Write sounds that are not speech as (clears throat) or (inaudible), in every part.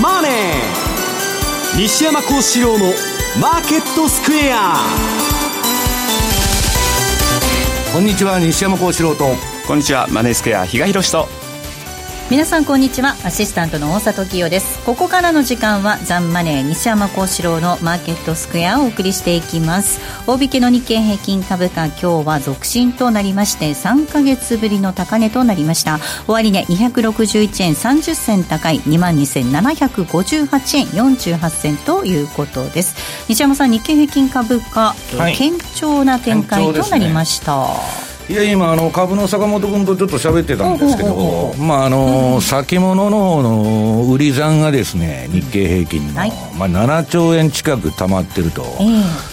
マネー」西山幸四郎の「マーケットスクエア」こんにちは西山幸四郎と。こんにちはマネースクエア比嘉宏と皆さんこんにちは。アシスタントの大里清です。ここからの時間はザンマネー西山幸四郎のマーケットスクエアをお送りしていきます。大引けの日経平均株価今日は続伸となりまして3か月ぶりの高値となりました。終値261円30銭高い22,758円48銭ということです。西山さん日経平均株価、はい、堅調な展開となりました、いや今あの株の坂本君とちょっと喋ってたんですけど、まああの、先物の方の売り算がですね日経平均の、はい、まあ7兆円近く溜まってると、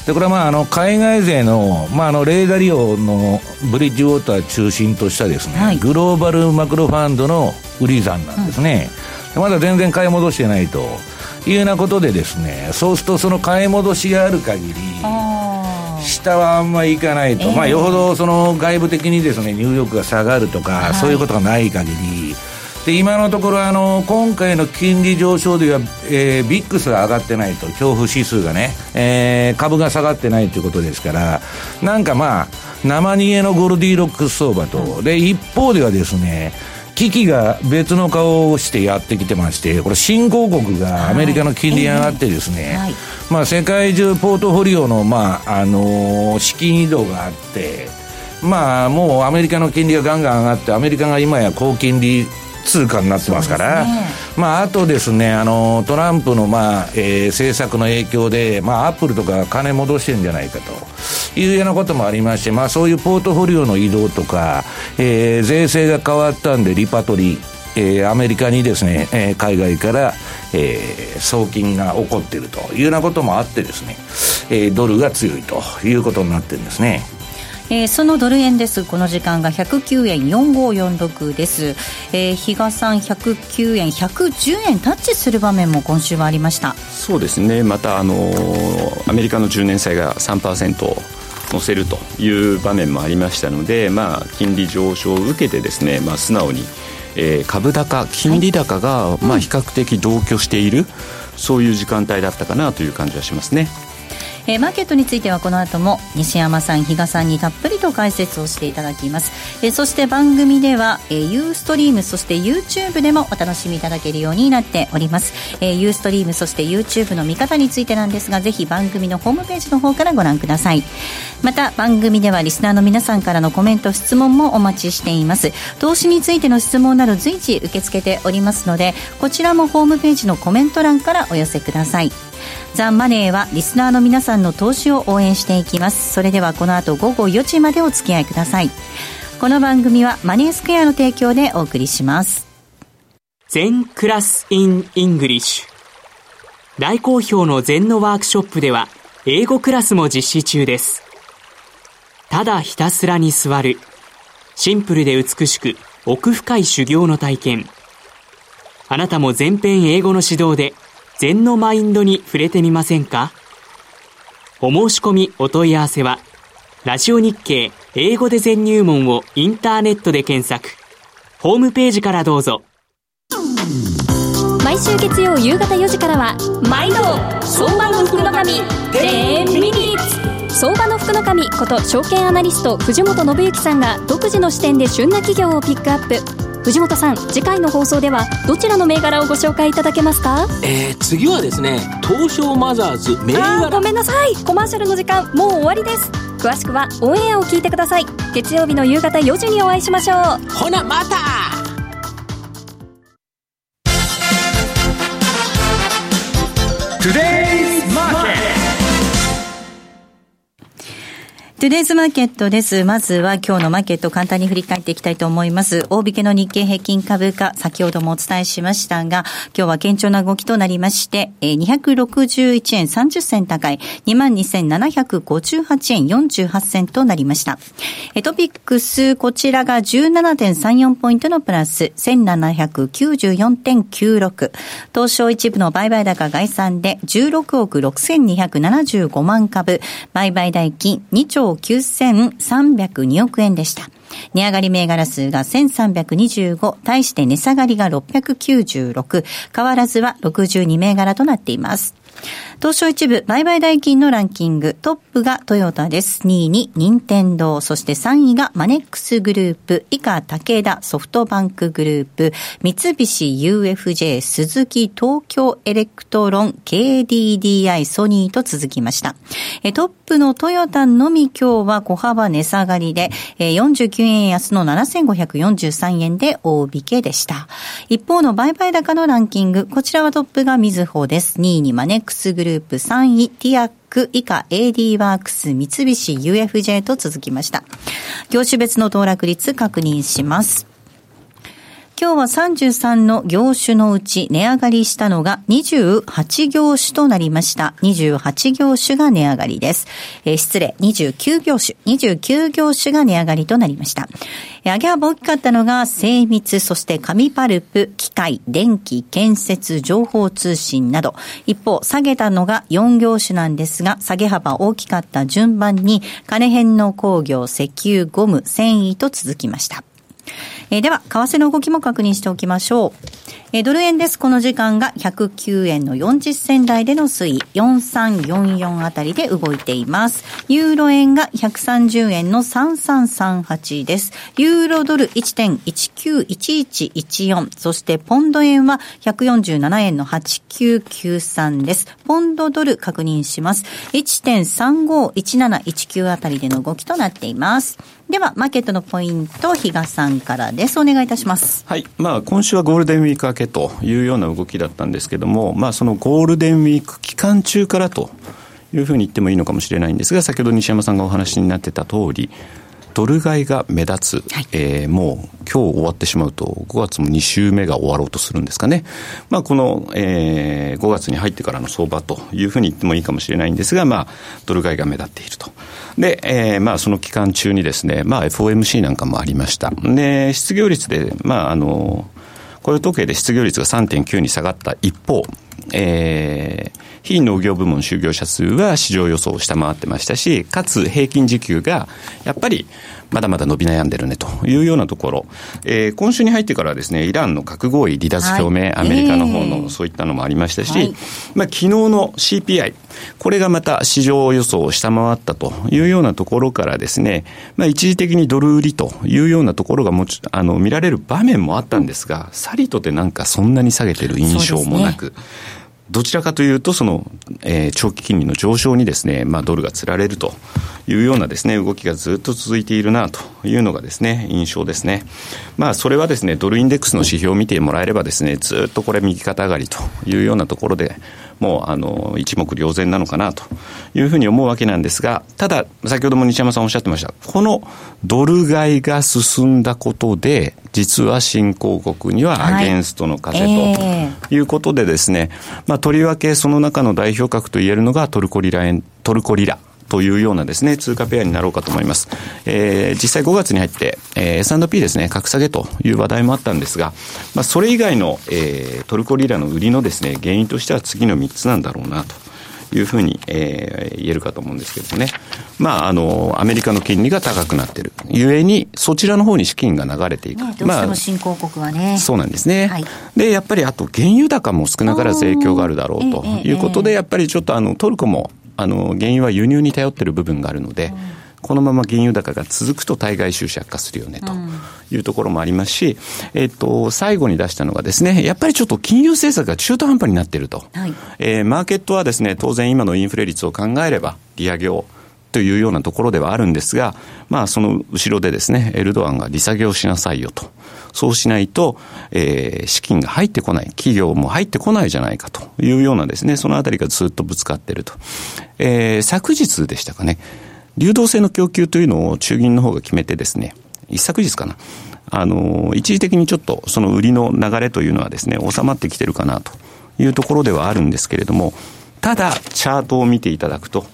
でこれはまああの海外勢のまああのレーダー利用のブリッジウォーター中心としたですね、はい、グローバルマクロファンドの売り算なんですね、うん、まだ全然買い戻してないというようなことでですねそうするとその買い戻しがある限り下はあんまりいかないと、えー、まあ、よほどその外部的にですねニューヨークが下がるとか、はい、そういうことがない限り、で今のところあの、今回の金利上昇では、えー、ビックスが上がってないと、恐怖指数がね、えー、株が下がってないということですから、なんかまあ、生逃げのゴルディロックス相場と、で一方ではですね、危機が別の顔をしてやってきてまして、これ、新興国がアメリカの金利上がってですね、はい。まあ、世界中ポートフォリオの、まああのー、資金移動があって、まあ、もうアメリカの金利がガンガン上がって、アメリカが今や高金利通貨になってますから、ね、まあ、あとですね、あの、トランプの、まあ、えー、政策の影響で、まあ、アップルとか金戻してるんじゃないかというようなこともありまして、まあ、そういうポートフォリオの移動とか、えー、税制が変わったんで、リパトリー、えー、アメリカにですね、えー、海外から、えー、送金が起こっているというようなこともあってですね、えー、ドルが強いということになってるんですね。えー、そのドル円です。この時間が109円4546です。えー、比嘉さん109円110円タッチする場面も今週はありました。そうですね。またあのー、アメリカの10年債が3%乗せるという場面もありましたので、まあ金利上昇を受けてですね、まあ素直に、えー、株高金利高が、まあ比較的同居している、うん、そういう時間帯だったかなという感じはしますね。えー、マーケットについてはこの後も西山さん比嘉さんにたっぷりと解説をしていただきます、えー、そして番組では、えー、ユーストリームそして YouTube でもお楽しみいただけるようになっております、えー、ユーストリームそして YouTube の見方についてなんですがぜひ番組のホームページの方からご覧ください。また番組ではリスナーの皆さんからのコメント質問もお待ちしています。投資についての質問など随時受け付けておりますのでこちらもホームページのコメント欄からお寄せください。ザ・マネーはリスナーの皆さんの投資を応援していきます。それではこの後午後4時までお付き合いください。この番組はマネースクエアの提供でお送りします。全 class in English。大好評の全のワークショップでは英語クラスも実施中です。ただひたすらに座る。シンプルで美しく奥深い修行の体験。あなたも全編英語の指導で禅のマインドに触れてみませんか？お申し込みお問い合わせは、ラジオ日経英語で全入門をインターネットで検索。ホームページからどうぞ。毎週月曜夕方4時からは、毎度相場の福の神10ミニッツ相場の福の神こと証券アナリスト藤本信之さんが独自の視点で旬な企業をピックアップ。藤本さん次回の放送ではどちらの銘柄をご紹介いただけますか？えー、次はですね東証マザーズ銘柄。ごめんなさい。コマーシャルの時間もう終わりです。詳しくはオンエアを聞いてください。月曜日の夕方4時にお会いしましょう。ほなまた! Today Today's Market です。まずは今日のマーケットを簡単に振り返っていきたいと思います。大引けの日経平均株価、先ほどもお伝えしましたが、今日は堅調な動きとなりまして、261円30銭高い、22,758円48銭となりました。トピックス、こちらが17.34ポイントのプラス、1794.96。東証一部の売買高概算で16億6275万株、売買代金2兆9302億円でした。値上がり銘柄数が1325、対して値下がりが696、変わらずは62銘柄となっています。東証一部売買代金のランキング、トップがトヨタです。2位に任天堂、そして3位がマネックスグループ、以下武田ソフトバンクグループ、三菱 UFJ、鈴木東京エレクトロン、KDDI、ソニーと続きました。トップのトヨタのみ今日は小幅値下がりで、49円安の7543円で大引けでした。一方の売買高のランキング、こちらはトップがみずほです。2位にマネックスグループ、ループ3位、ティアック以下 AD ワークス、三菱 UFJ と続きました。業種別の騰落率確認します。今日は33の業種のうち値上がりしたのが28業種となりました。28業種が値上がりです。えー、失礼、29業種、29業種が値上がりとなりました。上げ幅大きかったのが精密、そして紙パルプ、機械、電気、建設、情報通信など。一方、下げたのが4業種なんですが、下げ幅大きかった順番に、金編の工業、石油、ゴム、繊維と続きました。えー、では、為替の動きも確認しておきましょう。えー、ドル円です。この時間が109円の40銭台での推移、4344あたりで動いています。ユーロ円が130円の3338です。ユーロドル1.191114、そしてポンド円は147円の8993です。ポンドドル確認します。1.351719あたりでの動きとなっています。では、マーケットのポイント、比嘉さんからです。お願いいたします。はい。まあ、今週はゴールデンウィーク明けというような動きだったんですけども、まあ、そのゴールデンウィーク期間中からというふうに言ってもいいのかもしれないんですが、先ほど西山さんがお話になってた通り、ドル買いが目立つ、はい、えー、もう今日終わってしまうと、5月も2週目が終わろうとするんですかね。まあ、この、えー、5月に入ってからの相場というふうに言ってもいいかもしれないんですが、まあ、ドル買いが目立っていると。で、えー、まあ、その期間中にですね、まあ、FOMC なんかもありました。で、失業率で、まあ、あの、雇用統計で失業率が3.9に下がった一方、えー、非農業部門就業者数は市場予想を下回ってましたし、かつ平均時給がやっぱりまだまだ伸び悩んでるねというようなところ、えー、今週に入ってからですね、イランの核合意離脱表明、はい、アメリカの方のそういったのもありましたし、はい、まあ昨日の CPI、これがまた市場予想を下回ったというようなところからですね、まあ一時的にドル売りというようなところがもちあの見られる場面もあったんですが、さりとてなんかそんなに下げてる印象もなく、どちらかというと、その、えー、長期金利の上昇にですね、まあ、ドルがつられるというようなですね、動きがずっと続いているなというのがですね、印象ですね。まあ、それはですね、ドルインデックスの指標を見てもらえればですね、ずっとこれ右肩上がりというようなところで、もうあの一目瞭然なのかなというふうに思うわけなんですが、ただ、先ほども西山さんおっしゃってました、このドル買いが進んだことで、実は新興国にはアゲンストの風ということでですね、まあ、とりわけその中の代表格といえるのがトルコリラ円、トルコリラ。というようなですね、通貨ペアになろうかと思います。えー、実際5月に入って、えー、S&P ですね、格下げという話題もあったんですが、まあ、それ以外の、えー、トルコリラの売りのですね、原因としては次の3つなんだろうなと。いうふうに、えー、言えるかと思うんですけどもね。まあ、あの、アメリカの金利が高くなってる。ゆえに、そちらの方に資金が流れていく。ね、どうしても新興国はね。まあ、そうなんですね。はい、で、やっぱりあと、原油高も少なからず影響があるだろうということで、やっぱりちょっとあの、トルコもあの原油は輸入に頼っている部分があるので、このまま原油高が続くと対外収支悪化するよねというところもありますし、えっと、最後に出したのがですね、やっぱりちょっと金融政策が中途半端になっていると。はい、えー、マーケットはですね、当然今のインフレ率を考えれば、利上げをというようなところではあるんですが、まあその後ろでですね、エルドアンが利下げをしなさいよと。そうしないと、えー、資金が入ってこない、企業も入ってこないじゃないかというようなですね、そのあたりがずっとぶつかっていると。えー、昨日でしたかね、流動性の供給というのを中銀の方が決めてですね、一昨日かな。あの、一時的にちょっとその売りの流れというのはですね、収まってきてるかなというところではあるんですけれども、ただ、チャートを見ていただくと、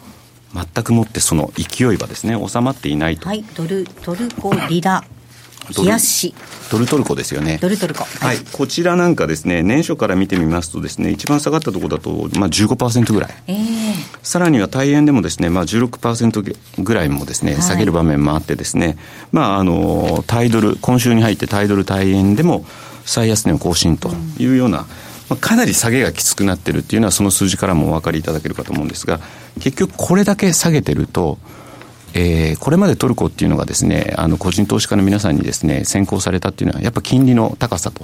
全くもってその勢いはですね、収まっていないと。はい、ドル、トルコリラ冷やし。ドルトルコですよね。ドルトルコ。はい。こちらなんかですね、年初から見てみますとですね、一番下がったところだと、まあ15%ぐらい。えー、さらには大円でもですね、まあ16%ぐらいもですね、下げる場面もあってですね、まああの、タイドル、今週に入ってタイドル大円でも最安値を更新というような、まあ、かなり下げがきつくなってるっていうのはその数字からもお分かりいただけるかと思うんですが結局これだけ下げてるとえー、これまでトルコっていうのがですね、あの個人投資家の皆さんにですね、先行されたっていうのは、やっぱ金利の高さと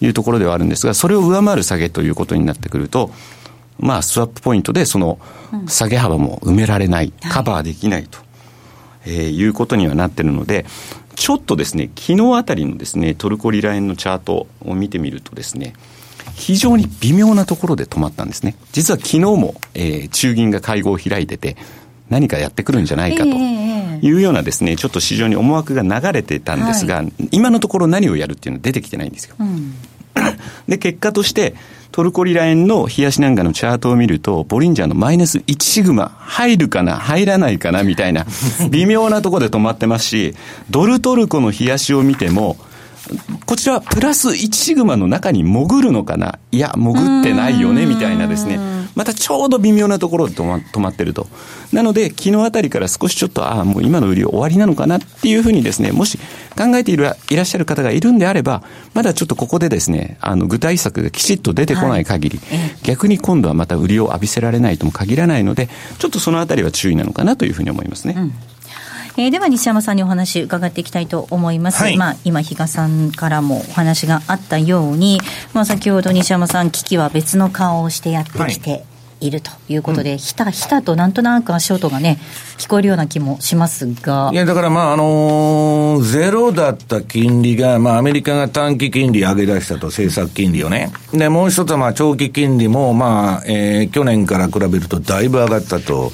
いうところではあるんですが、それを上回る下げということになってくると、まあ、スワップポイントでその下げ幅も埋められない、カバーできないと、えー、いうことにはなってるので、ちょっとですね、昨日あたりのですね、トルコリラ円のチャートを見てみるとですね、非常に微妙なところで止まったんですね。実は昨日も、えー、中銀が会合を開いてて、何かやってくるんじゃないかというようなですね、ちょっと市場に思惑が流れてたんですが、はい、今のところ何をやるっていうのは出てきてないんですよ。うん、(coughs) で、結果として、トルコリラ円の冷やしなんかのチャートを見ると、ボリンジャーのマイナス1シグマ、入るかな、入らないかな、みたいな、(laughs) 微妙なところで止まってますし、ドルトルコの冷やしを見ても、こちらはプラス1シグマの中に潜るのかないや、潜ってないよね、みたいなですね。またちょうど微妙なところで止ま止まってると。なので、昨日あたりから少しちょっと、ああ、もう今の売り終わりなのかなっていうふうにですね、もし考えているいらっしゃる方がいるんであれば、まだちょっとここでですね、あの、具体策がきちっと出てこない限り、はい、逆に今度はまた売りを浴びせられないとも限らないので、ちょっとそのあたりは注意なのかなというふうに思いますね。うんえー、では西山さんにお話伺っていきたいと思います、はい、まあ、今比嘉さんからもお話があったように、まあ、先ほど西山さん危機は別の顔をしてやってきて、はいいるということで、ひたひたとなんとなく足音がね、聞こえるような気もしますが。いや、だからまあ、あのー、ゼロだった金利が、まあ、アメリカが短期金利上げ出したと、政策金利をね。で、もう一つはまあ、長期金利も、まあ、えー、去年から比べるとだいぶ上がったと。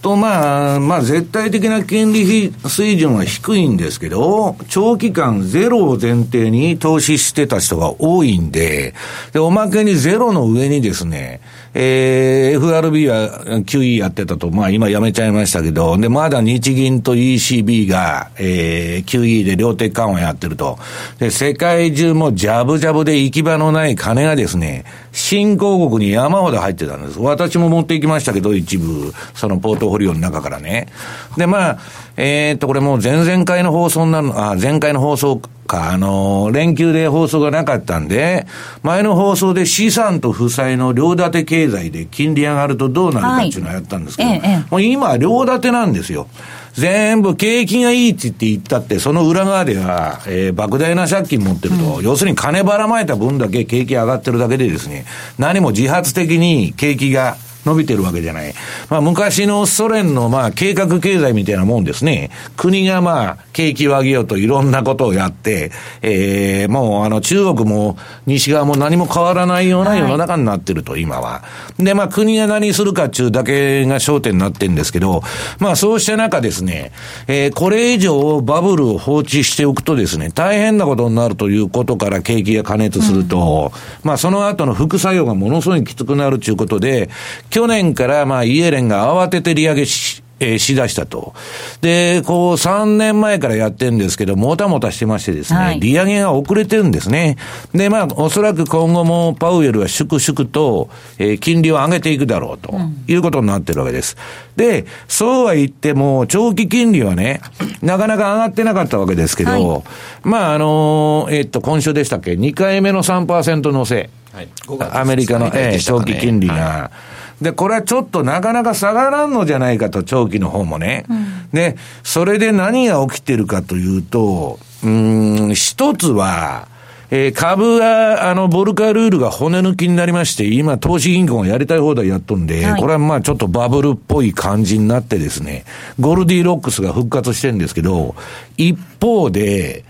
と、まあ、まあ、絶対的な金利水準は低いんですけど、長期間ゼロを前提に投資してた人が多いんで、で、おまけにゼロの上にですね、えー、FRB は QE やってたと、まあ今やめちゃいましたけど、で、まだ日銀と ECB が、えー、QE で量的緩和やってると。で、世界中もジャブジャブで行き場のない金がですね、新興国に山ほど入ってたんです。私も持っていきましたけど、一部、そのポートフォリオの中からね。で、まあ、えー、っと、これもう前々回の放送になるの、あ、前回の放送か、あの、連休で放送がなかったんで、前の放送で資産と負債の両立て経済で金利上がるとどうなるかっていうのをやったんですけど、はい。ええ、もう今両立てなんですよ。全部景気がいいって言って言ったって、その裏側では、えー、莫大な借金持ってると、うん、要するに金ばらまいた分だけ景気上がってるだけでですね、何も自発的に景気が伸びてるわけじゃない。まあ、昔のソ連の、まあ、計画経済みたいなもんですね。国が、まあ、景気を上げようといろんなことをやって、えー、もう、あの、中国も西側も何も変わらないような世の中になってると、はい、今は。で、まあ、国が何するかっていうだけが焦点になってるんですけど、まあ、そうした中ですね、えー、これ以上バブルを放置しておくとですね、大変なことになるということから景気が加熱すると、うん、まあ、その後の副作用がものすごいきつくなるということで、去年からまあイエレンが慌てて利上げし、えー、しだしたと。で、こう3年前からやってるんですけど、もたもたしてましてですね、はい、利上げが遅れてるんですね。で、まあ、おそらく今後もパウエルは粛々と、えー、金利を上げていくだろうと、いうことになってるわけです。で、そうは言っても、長期金利はね、なかなか上がってなかったわけですけど、はい、まあ、あのー、えー、っと、今週でしたっけ、2回目の3%乗せ。はい、アメリカの、えー、長期金利が、はいで、これはちょっとなかなか下がらんのじゃないかと、長期の方もね。うん、で、それで何が起きてるかというと、うん、一つは、えー、株が、あの、ボルカルールが骨抜きになりまして、今、投資銀行がやりたい放題やっとんで、はい、これはまあちょっとバブルっぽい感じになってですね、ゴルディロックスが復活してるんですけど、一方で、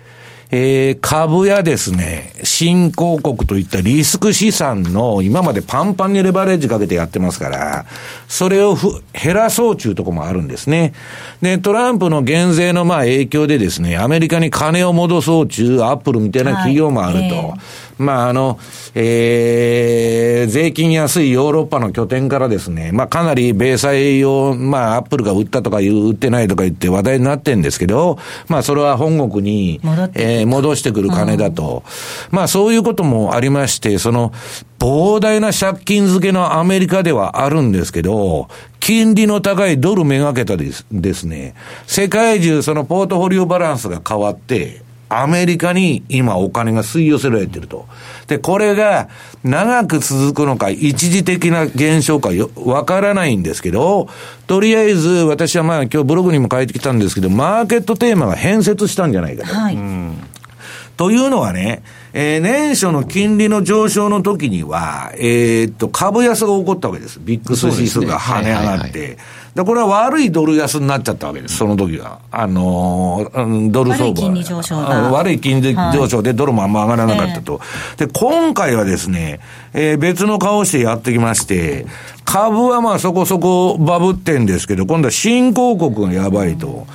えー、株やですね、新興国といったリスク資産の今までパンパンにレバレッジかけてやってますから、それを減らそうちゅうとこもあるんですね。で、トランプの減税のまあ影響でですね、アメリカに金を戻そうちゅうアップルみたいな企業もあると。はいえーまあ、あの、えー、税金安いヨーロッパの拠点からですね、まあ、かなり米債を、まあ、アップルが売ったとか言う、売ってないとか言って話題になってるんですけど、まあ、それは本国に、えー戻してくる金だと。まあ、そういうこともありまして、その、膨大な借金付けのアメリカではあるんですけど、金利の高いドルめがけたですですね、世界中そのポートフォリオバランスが変わって、アメリカに今お金が吸い寄せられてると。で、これが長く続くのか、一時的な現象かよ、わからないんですけど、とりあえず私はまあ今日ブログにも書いてきたんですけど、マーケットテーマが変節したんじゃないかと。はい。というのはね、えー年初の金利の上昇の時には、えーっと、株安が起こったわけです。ビックス指数が跳ね上がって。でこれは悪いドル安になっちゃったわけです、その時は。あのーうんドル相場。悪い金利上昇悪い金利上昇でドルもあんま上がらなかったと。で、今回はですね、えー別の顔してやってきまして、株はまあそこそこバブってんですけど、今度は新興国がやばいと。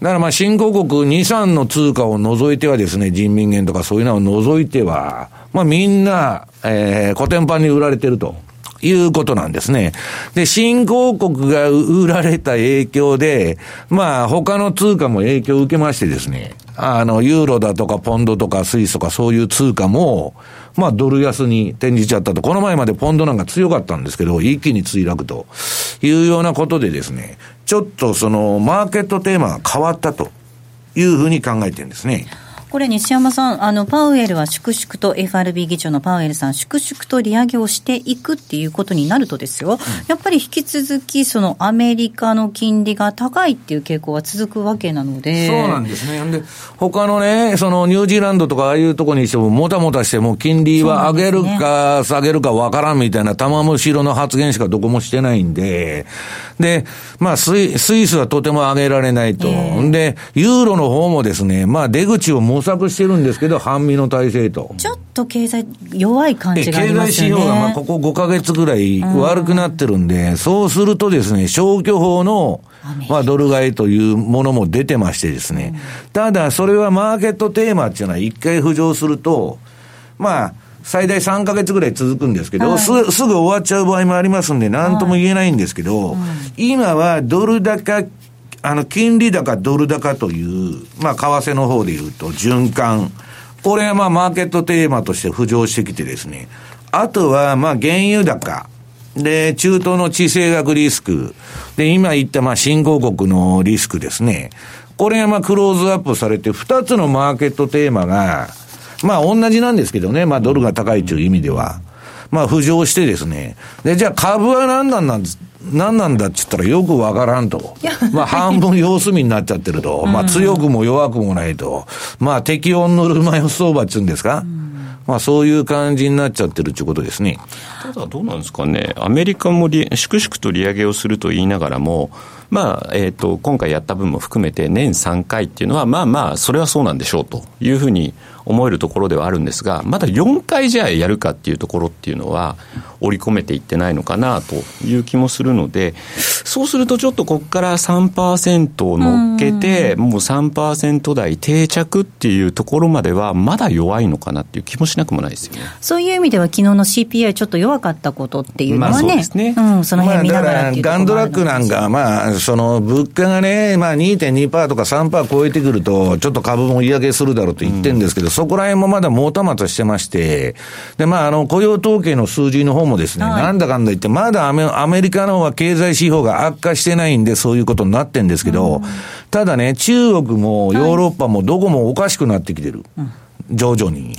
だからまあ新興国2、3の通貨を除いてはですね、人民元とかそういうのを除いては、まあみんな、えー、古典版に売られてると。いうことなんですね。で、新興国が売られた影響で、まあ他の通貨も影響を受けましてですね、あの、ユーロだとかポンドとかスイスとかそういう通貨も、まあドル安に転じちゃったと。この前までポンドなんか強かったんですけど、一気に墜落というようなことでですね、ちょっとそのマーケットテーマが変わったというふうに考えてるんですね。これ西山さん、あの、パウエルは粛々と FRB 議長のパウエルさん、粛々と利上げをしていくっていうことになるとですよ、やっぱり引き続き、そのアメリカの金利が高いっていう傾向は続くわけなので。そうなんですね。で、他のね、そのニュージーランドとかああいうとこにしても、もたもたしても金利は上げるか下げるかわからんみたいな玉虫色の発言しかどこもしてないんで、で、まあスイ、スイスはとても上げられないと。で、ユーロの方もですね、まあ出口を模索してるんですけど、半身の体制と。ちょっと経済弱い感でじがあり経済ますよね。指標がまあここ5ヶ月ぐらい悪くなってるんで、そうするとですね、消去法のまあドル買いというものも出てましてですね、ただそれはマーケットテーマっていうのは一回浮上すると、まあ、最大3ヶ月ぐらい続くんですけど、はいすすぐ終わっちゃう場合もありますんで、なんとも言えないんですけど、今はドル高、あの、金利高、ドル高という、まあ、為替の方で言うと、循環。これはまあ、マーケットテーマとして浮上してきてですね。あとは、まあ、原油高。で、中東の地政学リスク。で、今言った、まあ、新興国のリスクですね。これがまあ、クローズアップされて、二つのマーケットテーマが、まあ、同じなんですけどね。まあ、ドルが高いという意味では。まあ、浮上してですね。で、じゃあ株は何なんなんです何なんだって言ったらよくわからんと。まあ、半分様子見になっちゃってると。まあ、強くも弱くもないと。まあ、適温のルマヨ相場って言うんですか、まあ、そういう感じになっちゃってるっていうことですね。ただどうなんですかね、アメリカも利粛々と利上げをすると言いながらも、まあえー、と今回やった分も含めて年3回っていうのは、まあまあ、それはそうなんでしょうというふうに思えるところではあるんですが、まだ4回じゃあやるかっていうところっていうのは、織り込めていってないのかなという気もするので、そうするとちょっとここから3%を乗っけて、もう3%台定着っていうところまでは、まだ弱いのかなっていう気もしなくもないですよね。そういう意味では、昨日の CPI ちょっと弱かったことっていうのはまあそうね、ですねうん、その辺見ながらっていうとこガンドラックなんか、まあ、その、物価がね、まあ2.2%とか3%超えてくると、ちょっと株も利上げするだろうと言ってるんですけど、そこら辺もまだもたもたしてまして、で、まあ、あの、雇用統計の数字の方もですね、はいなんだかんだ言って、まだアメアメリカの方は経済指標が悪化してないんで、そういうことになってんですけど、ただね、中国もヨーロッパもどこもおかしくなってきてる。徐々に。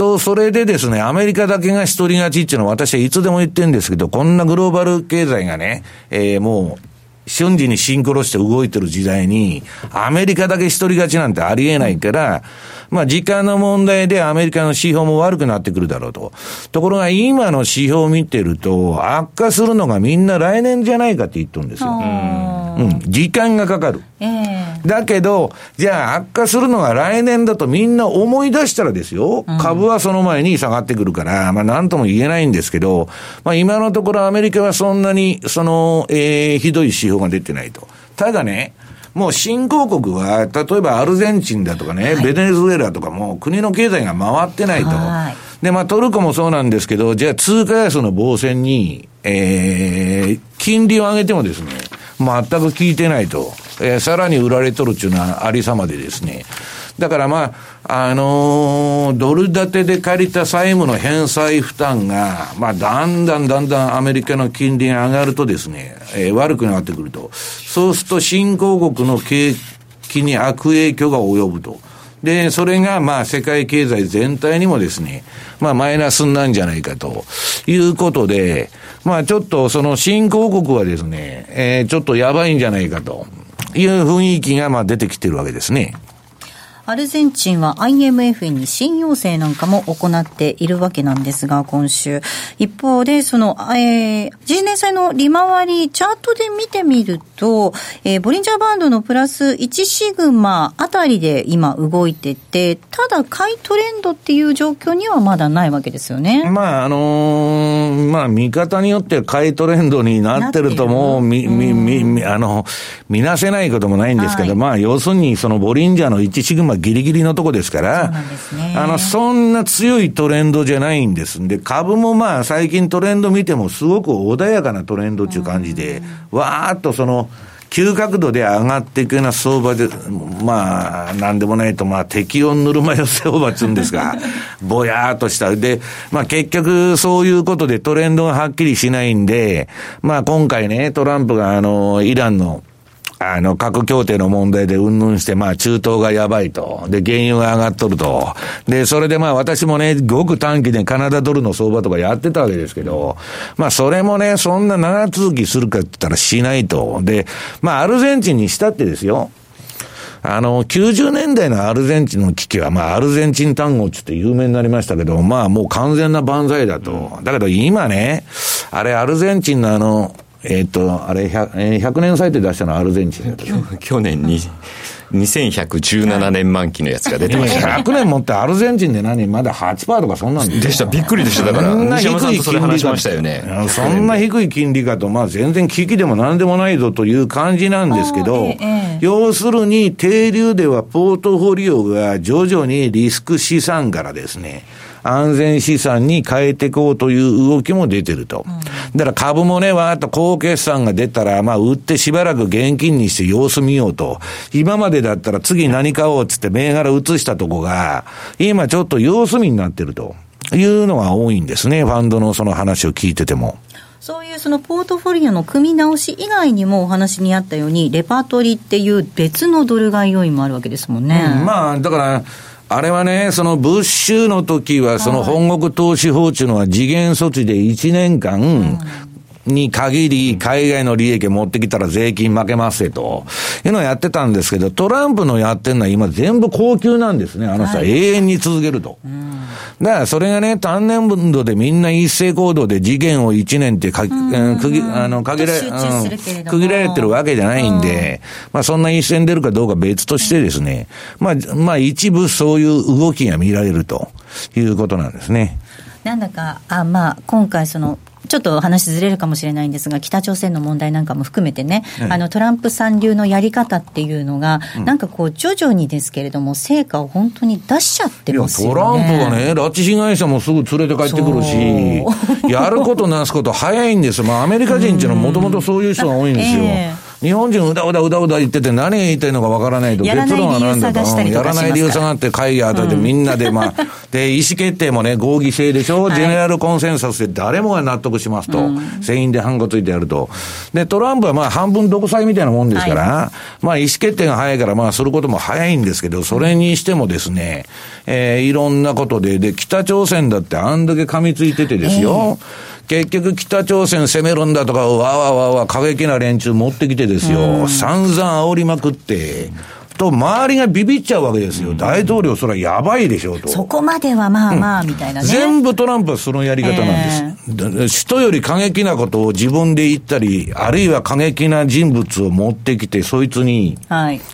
と、それでですね、アメリカだけが一人勝ちっていうのは私はいつでも言ってるんですけど、こんなグローバル経済がね、えーもう、瞬時にシンクロして動いてる時代に、アメリカだけ一人勝ちなんてありえないから、まあ時間の問題でアメリカの指標も悪くなってくるだろうと。ところが今の指標を見てると、悪化するのがみんな来年じゃないかって言ってるんですよ。うん。時間がかかる。ええだけど、じゃあ悪化するのが来年だとみんな思い出したらですよ、株はその前に下がってくるから、まあなんとも言えないんですけど、まあ今のところアメリカはそんなに、その、えー、ひどい指標が出てないと。ただね、もう新興国は、例えばアルゼンチンだとかね、ベネズエラとかも国の経済が回ってないとはい。で、まあトルコもそうなんですけど、じゃあ通貨安の防戦に、えー、金利を上げてもですね、全く効いてないと。えー、さらに売られとるっていうのはありさまでですね。だからまあ、あのー、ドル建てで借りた債務の返済負担が、まあ、だんだんだんだんアメリカの金利が上がるとですね、えー、悪くなってくると。そうすると新興国の景気に悪影響が及ぶと。で、それがまあ世界経済全体にもですね、まあマイナスなんじゃないかということで、まあちょっとその新興国はですね、えー、ちょっとやばいんじゃないかという雰囲気がまあ出てきてるわけですね。アルゼンチンは IMF に新要請なんかも行っているわけなんですが、今週。一方で、その、えー、10年債の利回り、チャートで見てみると、えー、ボリンジャーバンドのプラス1シグマあたりで今動いてて、ただ買いトレンドっていう状況にはまだないわけですよね。まあ、あのー、まあ、見方によって買いトレンドになってるともう、み、み、み、あの、見なせないこともないんですけど、はい、まあ、要するにそのボリンジャーの1シグマギリギリのとこですから、ね、あの、そんな強いトレンドじゃないんです。んで、株もまあ最近トレンド見てもすごく穏やかなトレンドっていう感じで、わーっとその、急角度で上がっていくような相場で、まあ、なんでもないと、まあ、適温ぬるま湯相場っていうんですが、(laughs) ぼやーっとした。で、まあ結局そういうことでトレンドがはっきりしないんで、まあ今回ね、トランプがあの、イランのあの、核協定の問題でうんぬんして、まあ、中東がやばいと。で、原油が上がっとると。で、それでまあ、私もね、ごく短期でカナダドルの相場とかやってたわけですけど、まあ、それもね、そんな長続きするかって言ったらしないと。で、まあ、アルゼンチンにしたってですよ。あの、90年代のアルゼンチンの危機は、まあ、アルゼンチン単語って有名になりましたけど、まあ、もう完全な万歳だと。だけど今ね、あれ、アルゼンチンのあの、えっ、と、あれ100、100年債って出したのはアルゼンチンだった去年に、2117年満期のやつが出てました、ね。100年持ってアルゼンチンで何まだ8%とかそんなんででした。びっくりでした。だから、西山さんとそれ話しましたよね。そんな低い金利かと、まあ全然危機でも何でもないぞという感じなんですけど、要するに定流ではポートフォリオが徐々にリスク資産からですね、安全資産に変えていこうという動きも出てると。だから株もね、わーっと高決算が出たら、まあ、売ってしばらく現金にして様子見ようと。今までだったら次何買おうっつって銘柄移したとこが、今ちょっと様子見になってるというのが多いんですね。ファンドのその話を聞いてても。そういうそのポートフォリオの組み直し以外にもお話にあったように、レパートリーっていう別のドル買い要因もあるわけですもんね。うん、まあ、だから、あれはね、そのブッシュの時は、その本国投資法っていうのは次元措置で1年間、に限り海外の利益を持ってきたら税金負けますよと、いうのをやってたんですけど、トランプのやってるのは今全部高級なんですね。あの人は永遠に続けると。だからそれがね、単年分でみんな一斉行動で次元を1年って区切あの限ら、うん、区切られてるわけじゃないんで、まあそんな一線出るかどうか別としてですね、まあ、まあ一部そういう動きが見られるということなんですね。なんだか、あまあ、今回その、ちょっと話ずれるかもしれないんですが、北朝鮮の問題なんかも含めてね、うん、あのトランプさん流のやり方っていうのが、うん、なんかこう、徐々にですけれども、成果を本当に出しちゃってますよ、ね、トランプはね、拉致被害者もすぐ連れて帰ってくるし、やることなすこと早いんですよ、まあ、アメリカ人っていうのはもともとそういう人が多いんですよ。えー日本人うだうだうだうだ言ってて何が言いたいのかわからないと、結論は何だと。やらない理由下がって会議あたってみんなで、まあ、で、意思決定もね、合議制でしょ、はい、ジェネラルコンセンサスで誰もが納得しますと。うん、全員でハンコついてやると。で、トランプはまあ半分独裁みたいなもんですから、はい、まあ意思決定が早いから、まあすることも早いんですけど、それにしてもですね、えー、いろんなことで、で、北朝鮮だってあんだけ噛みついててですよ。えー結局北朝鮮攻めるんだとか、わわわわ過激な連中持ってきてですよ、散々煽りまくって、と、周りがビビっちゃうわけですよ。大統領、それはやばいでしょうと。そこまではまあまあ、みたいなね、全部トランプはそのやり方なんです。人より過激なことを自分で言ったり、あるいは過激な人物を持ってきて、そいつに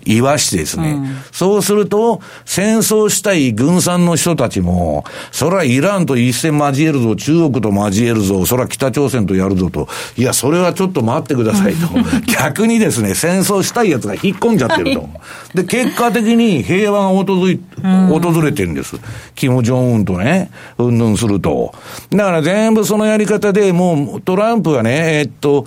言わしてですね。はいうん、そうすると、戦争したい軍産の人たちも、それはイランと一戦交えるぞ、中国と交えるぞ、それは北朝鮮とやるぞと。いや、それはちょっと待ってくださいと。(laughs) 逆にですね、戦争したい奴が引っ込んじゃってると。で、結果的に平和が訪れ、訪れてるんです。キム・ジョンウンとね、うんぬんすると。だから全部そのやり方でもうトランプはね、えっと、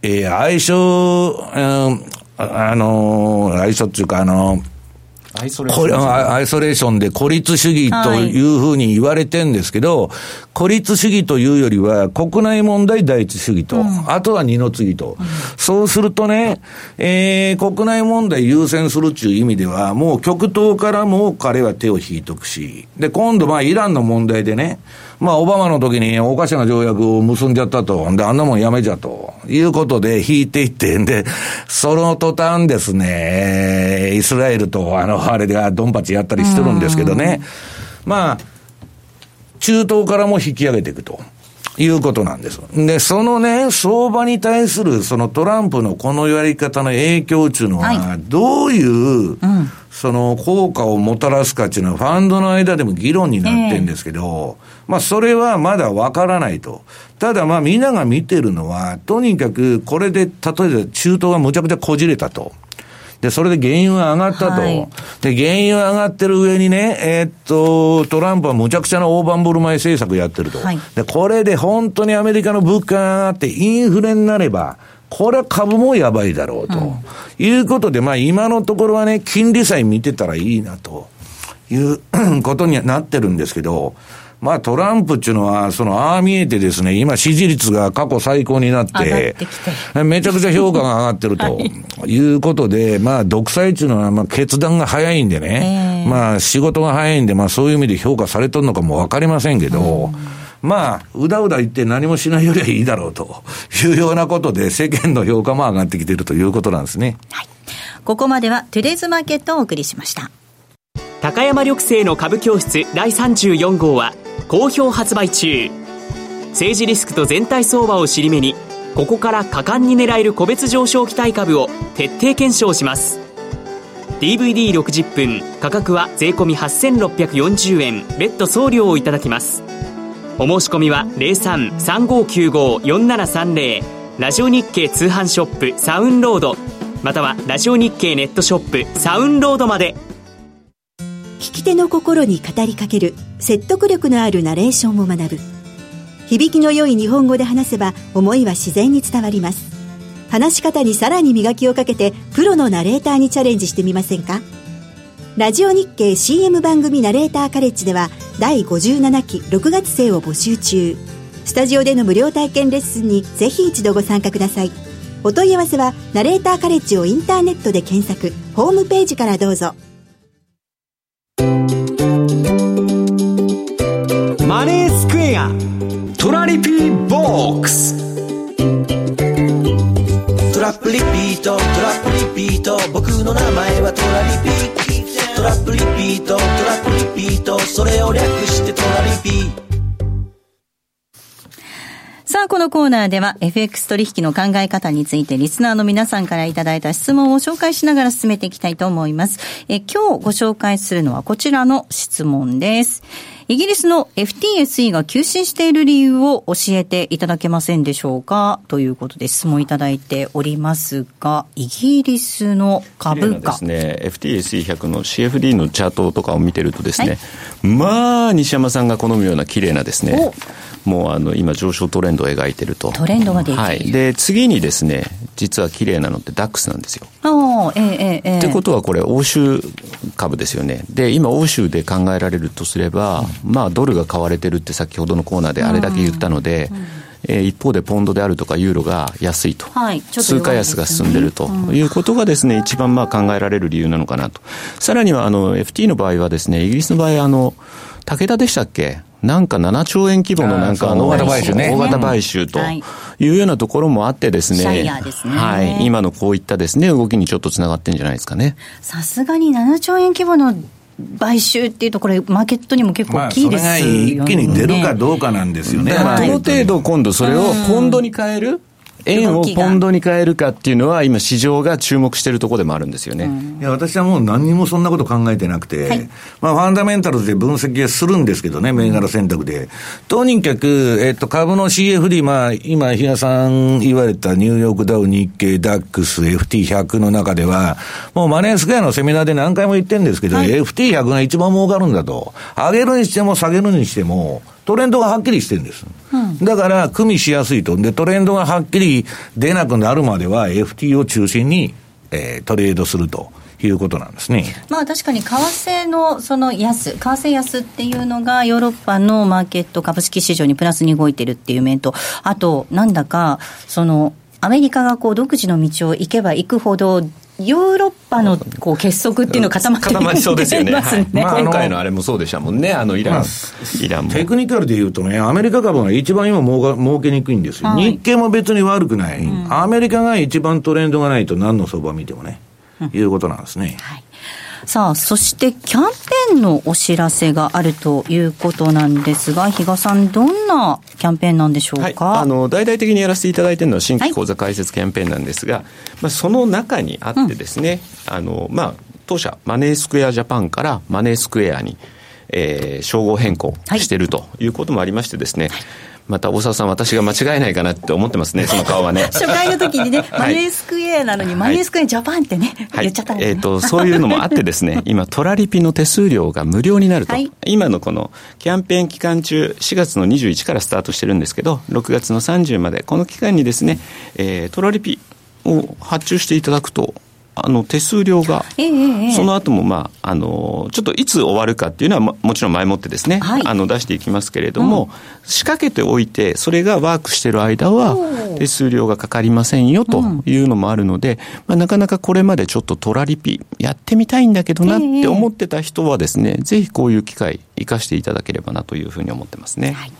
えー、相性、うん、あのー、相性っていうか、あのー、アイソレーション。アイソレーションで孤立主義というふうに言われてるんですけど、はい、孤立主義というよりは、国内問題第一主義と、うん、あとは二の次と、うん、そうするとね、えー、国内問題優先するっていう意味では、もう極東からも彼は手を引いとくし、で、今度まあイランの問題でね、まあ、オバマの時におかしな条約を結んじゃったと。で、あんなもんやめちゃと。いうことで引いていって、で、その途端ですね、イスラエルと、あの、あれでドンパチやったりしてるんですけどね。まあ、中東からも引き上げていくと。いうことなんです。で、そのね、相場に対する、そのトランプのこのやり方の影響っていうのは、どういう、うんその効果をもたらすかっていうのは、ファンドの間でも議論になってるんですけど、えー、まあ、それはまだわからないと。ただ、まあ、みんなが見てるのは、とにかく、これで、例えば中東がむちゃくちゃこじれたと。で、それで原油が上がったと。はい、で、原油上がってる上にね、えー、っと、トランプはむちゃくちゃな大盤振る舞い政策やってると。はい、で、これで本当にアメリカの物価が上がってインフレになれば、これは株もやばいだろうと、うん、いうことで、まあ今のところはね、金利さえ見てたらいいなという (clears throat) ことにはなってるんですけど、まあトランプっていうのは、その、ああ見えてですね、今支持率が過去最高になって、てめちゃくちゃ評価が上がってると (laughs) いうことで、まあ独裁っていうのは、まあ決断が早いんでね、まあ仕事が早いんで、まあそういう意味で評価されてるのかもわかりませんけど、うんまあ、うだうだ言って何もしないよりはいいだろうというようなことで、世間の評価も上がってきているということなんですね。はい。ここまではトゥデイズマーケットをお送りしました。高山緑星の株教室第34号は好評発売中。政治リスクと全体相場を尻目に、ここから果敢に狙える個別上昇期待株を徹底検証します。DVD60 分価格は税込8640円別途送料をいただきますお申し込みは0335954730ラジオ日経通販ショップサウンロードまたはラジオ日経ネットショップサウンロードまで聞き手の心に語りかける説得力のあるナレーションを学ぶ。響きの良い日本語で話せば思いは自然に伝わります。話し方にさらに磨きをかけてプロのナレーターにチャレンジしてみませんか？ラジオ日経 CM 番組ナレーターカレッジでは第57期6月生を募集中。スタジオでの無料体験レッスンにぜひ一度ご参加ください。お問い合わせはナレーターカレッジをインターネットで検索。ホームページからどうぞ。マネースクエア。トラリピーボックス。トラップリピートトラップリピート。僕の名前はトラリピー。トラップリピートトラップリピート。それを略してトラリピー。さあ、このコーナーでは FX 取引の考え方についてリスナーの皆さんからいただいた質問を紹介しながら進めていきたいと思います。え今日ご紹介するのはこちらの質問です。イギリスの FTSE が急進している理由を教えていただけませんでしょうか？ということで質問いただいておりますが、イギリスの株価。ですね、FTSE100 の CFD のチャートとかを見てるとですね、はい、まあ、西山さんが好むような綺麗なですね、もうあの今上昇トレンドを描いてると。トレンドができはい。で、次にですね、実は綺麗なのってダックスなんですよ。ああ、ええええ。ってことはこれ欧州株ですよね。で、今欧州で考えられるとすれば、うん、まあドルが買われてるって先ほどのコーナーであれだけ言ったので、うんうんえー、一方でポンドであるとかユーロが安いと、はい、通貨安が進んでるということがですね、一番まあ考えられる理由なのかなと。さらにはあの FT の場合はですね、イギリスの場合あの、武田でしたっけ？なんか7兆円規模のなんかあの、大型買収ね。大型買収というようなところもあってですね。はい。今のこういったですね、動きにちょっとつながってんじゃないですかね。さすがに7兆円規模の買収っていうと、これ、マーケットにも結構大きいですよね。まあ、一気に出るかどうかなんですよね。どの程度今度それをポンドに変える、円をポンドに変えるかっていうのは、今、市場が注目しているところでもあるんですよね、いや私はもう何にもそんなこと考えてなくて、はい、まあ、ファンダメンタルズで分析はするんですけどね、銘柄選択で。とにかく、えっと、株の CFD、まあ、今、比嘉さん言われたニューヨークダウ、日経、ダックス、FT100 の中では、もうマネースクエアのセミナーで何回も言ってるんですけど、はい、FT100 が一番儲かるんだと。上げるにしても下げるにしても、トレンドがはっきりしてるんです。うん、だから、組みしやすいと。で、トレンドがはっきり出なくなるまでは、FT を中心に、えー、トレードすると。いうことなんですね。まあ確かに為替のその安、為替安っていうのがヨーロッパのマーケット株式市場にプラスに動いてるっていう面と、あとなんだかそのアメリカがこう独自の道を行けば行くほどヨーロッパのこう結束っていうの固まって固まりそうですよね。はい。まあ、今回のあれもそうでしたもんね、あのイラン、まあ、イランも。テクニカルでいうとね、アメリカ株が一番今儲儲けにくいんですよ、はい、日経も別に悪くない、うん、アメリカが一番トレンドがないと、何の相場見てもね、うん、いうことなんですね。はいさあ、そしてキャンペーンのお知らせがあるということなんですが、比嘉さん、どんなキャンペーンなんでしょうか、はい、あの大々的にやらせていただいているのは、新規口座開設キャンペーンなんですが、はい、まあ、その中にあってですね、うん、あのまあ、当社、マネースクエアジャパンからマネースクエアに、えー、称号変更しているということもありましてですね、はいまた大沢さん、私が間違えないかなって思ってますね、(laughs) その顔はね。初回の時にね、マネースクエアなのに、マネースクエアジャパンってね、はい、言っちゃったんです、ね、えと、そういうのもあってですね、(laughs) 今、トラリピの手数料が無料になると、はい、今のこのキャンペーン期間中、4月の21からスタートしてるんですけど、6月の30まで、この期間にですね、えー、トラリピを発注していただくと、あの手数料が、えー、その後もまああのちょっといつ終わるかっていうのはももちろん前もってですね、はい、あの出していきますけれども、うん、仕掛けておいてそれがワークしてる間は手数料がかかりませんよというのもあるので、うん、まあ、なかなかこれまでちょっとトラリピやってみたいんだけどなって思ってた人はですね、えー、ぜひこういう機会生かしていただければなというふうに思ってますね。はい。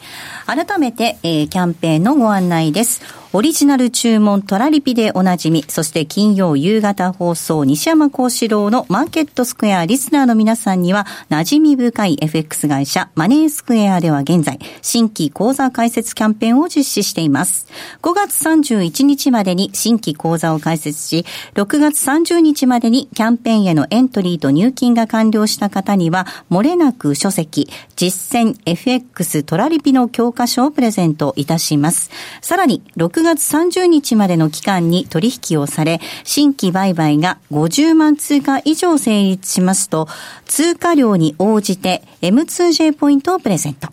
改めて、えー、キャンペーンのご案内です。オリジナル注文トラリピでおなじみ、そして金曜夕方放送西山幸四郎のマーケットスクエアリスナーの皆さんには馴染み深い FX 会社マネースクエアでは現在、新規講座開設キャンペーンを実施しています。5月31日までに新規講座を開設し、6月30日までにキャンペーンへのエントリーと入金が完了した方には、漏れなく書籍、実践 FX トラリピの教科書をプレゼントいたします。さらに、6 6月30日までの期間に取引をされ、新規売買が50万通貨以上成立しますと、通貨量に応じて M2J ポイントをプレゼント。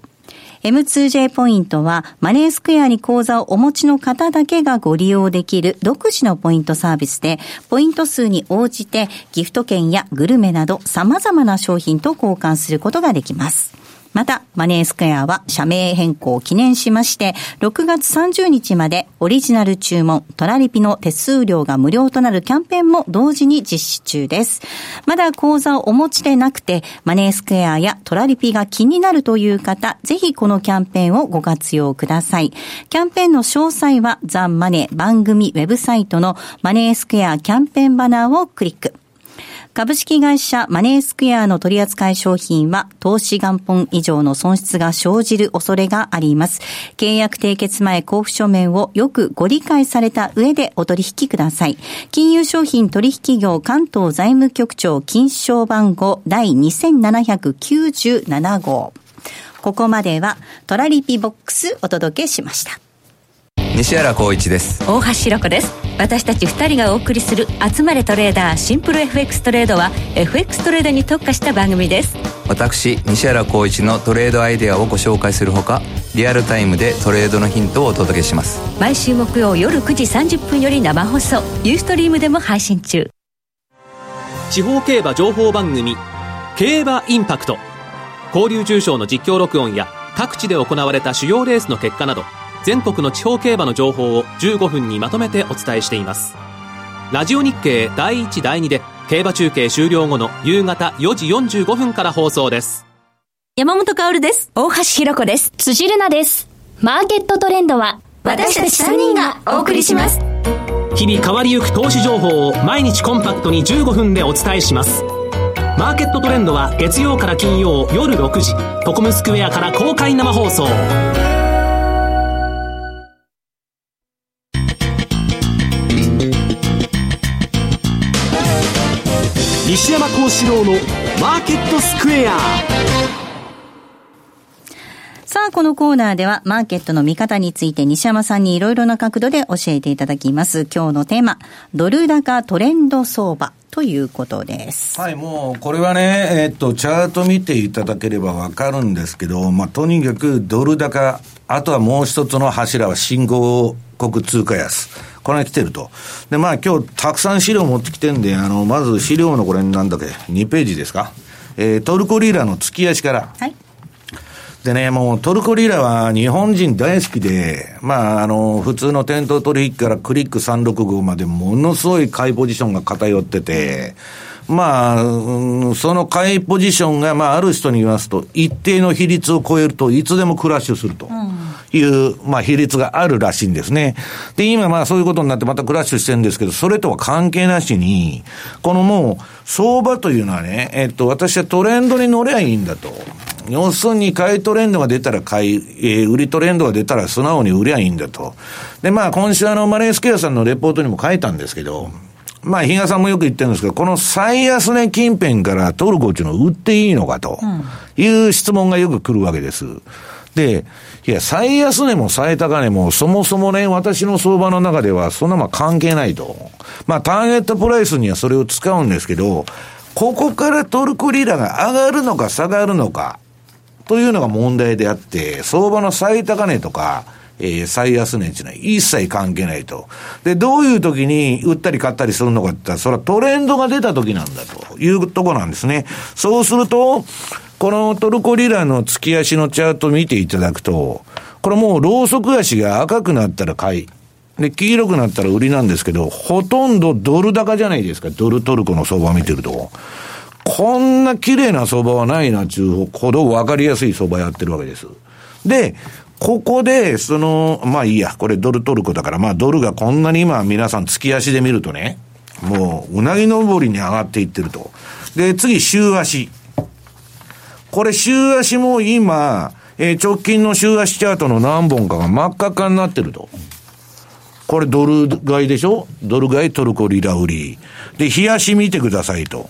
M2J ポイントはマネースクエアに口座をお持ちの方だけがご利用できる独自のポイントサービスで、ポイント数に応じてギフト券やグルメなど様々な商品と交換することができます。また、マネースクエアは社名変更を記念しまして、6月30日までオリジナル注文、トラリピの手数料が無料となるキャンペーンも同時に実施中です。まだ講座をお持ちでなくて、マネースクエアやトラリピが気になるという方、ぜひこのキャンペーンをご活用ください。キャンペーンの詳細はザン・マネー番組ウェブサイトのマネースクエアキャンペーンバナーをクリック。株式会社マネースクエアの取扱い商品は投資元本以上の損失が生じる恐れがあります。契約締結前交付書面をよくご理解された上でお取引ください。金融商品取引業関東財務局長金賞番号第2797号。ここまではトラリピボックスお届けしました。西原光一です。大橋ひろ子です。私たち2人がお送りする「集まれトレーダーシンプル FX トレード」は FX トレードに特化した番組です。私西原光一のトレードアイデアをご紹介するほかリアルタイムでトレードのヒントをお届けします。毎週木曜夜9時30分より生放送。ユーストリームでも配信中。地方競馬情報番組「競馬インパクト」交流重賞の実況録音や各地で行われた主要レースの結果など全国の地方競馬の情報を15分にまとめてお伝えしています。ラジオ日経第1第2で競馬中継終了後の夕方4時45分から放送です。山本薫です。大橋ひろ子です。辻るなです。マーケットトレンドは私たち3人がお送りします。日々変わりゆく投資情報を毎日コンパクトに15分でお伝えします。マーケットトレンドは月曜から金曜夜6時トコムスクエアから公開生放送西山幸四郎のマーケットスクエアさあ、このコーナーでは、マーケットの見方について西山さんにいろいろな角度で教えていただきます。今日のテーマ、ドル高トレンド相場。ということです。はい、もう、これはね、えっと、チャート見ていただければわかるんですけど、まあ、とにかくドル高、あとはもう一つの柱は新興国通貨安。これが来てると。で、まあ今日たくさん資料持ってきてんで、あの、まず資料のこれなんだっけ、2ページですか？えー、トルコリラの月足から。はい。でね、もうトルコリラは日本人大好きで、まあ、あの、普通の店頭取引からクリック365までものすごい買いポジションが偏ってて、まあ、その買いポジションが、まあ、ある人に言いますと、一定の比率を超えるといつでもクラッシュすると。いう、まあ、比率があるらしいんですね。で、今まあそういうことになってまたクラッシュしてるんですけど、それとは関係なしに、このもう、相場というのはね、えっと、私はトレンドに乗ればいいんだと。要するに買いトレンドが出たら買い、えー、売りトレンドが出たら素直に売りゃいいんだと。で、まあ今週あの、マレースケアさんのレポートにも書いたんですけど、まあ、比嘉さんもよく言ってるんですけど、この最安値近辺からトルコっていうのを売っていいのかという質問がよく来るわけです。で、いや、最安値も最高値も、そもそもね、私の相場の中では、そんなまあ関係ないと。まあ、ターゲットプライスにはそれを使うんですけど、ここからトルコリラが上がるのか下がるのか、というのが問題であって、相場の最高値とか、えー、最安値っていうの一切関係ないと。で、どういう時に売ったり買ったりするのかって言ったら、それはトレンドが出た時なんだというとこなんですね。そうすると、このトルコリラの月足のチャート見ていただくと、これもうローソク足が赤くなったら買い。で、黄色くなったら売りなんですけど、ほとんどドル高じゃないですか。ドルトルコの相場見てると。こんな綺麗な相場はないな、ちゅうほど分かりやすい相場やってるわけです。で、ここで、その、まあいいや、これドルトルコだから、まあドルがこんなに今皆さん月足で見るとね、もう、うなぎ登りに上がっていってると。で、次、週足。これ週足も今、えー、直近の週足チャートの何本かが真っ赤っかになってると。これドル買いでしょ？ドル買いトルコリラ売り。で、日足見てくださいと。